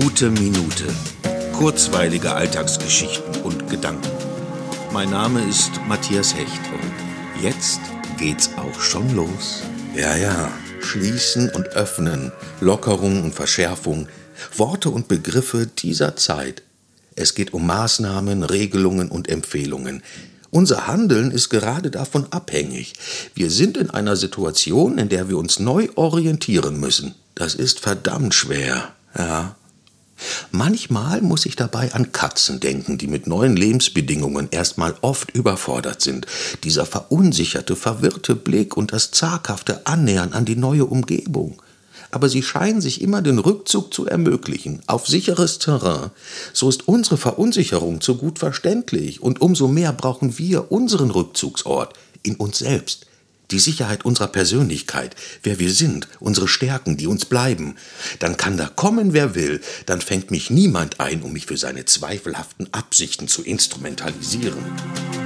Gute Minute. Kurzweilige Alltagsgeschichten und Gedanken. Mein Name ist Matthias Hecht und jetzt geht's auch schon los. Ja, ja. Schließen und öffnen, Lockerung und Verschärfung, Worte und Begriffe dieser Zeit. Es geht um Maßnahmen, Regelungen und Empfehlungen. Unser Handeln ist gerade davon abhängig. Wir sind in einer Situation, in der wir uns neu orientieren müssen. Das ist verdammt schwer. Ja. Manchmal muss ich dabei an Katzen denken, die mit neuen Lebensbedingungen erstmal oft überfordert sind. Dieser verunsicherte, verwirrte Blick und das zaghafte Annähern an die neue Umgebung. Aber sie scheinen sich immer den Rückzug zu ermöglichen, auf sicheres Terrain. So ist unsere Verunsicherung zu gut verständlich, und umso mehr brauchen wir unseren Rückzugsort in uns selbst, die Sicherheit unserer Persönlichkeit, wer wir sind, unsere Stärken, die uns bleiben, dann kann da kommen, wer will, dann fängt mich niemand ein, um mich für seine zweifelhaften Absichten zu instrumentalisieren.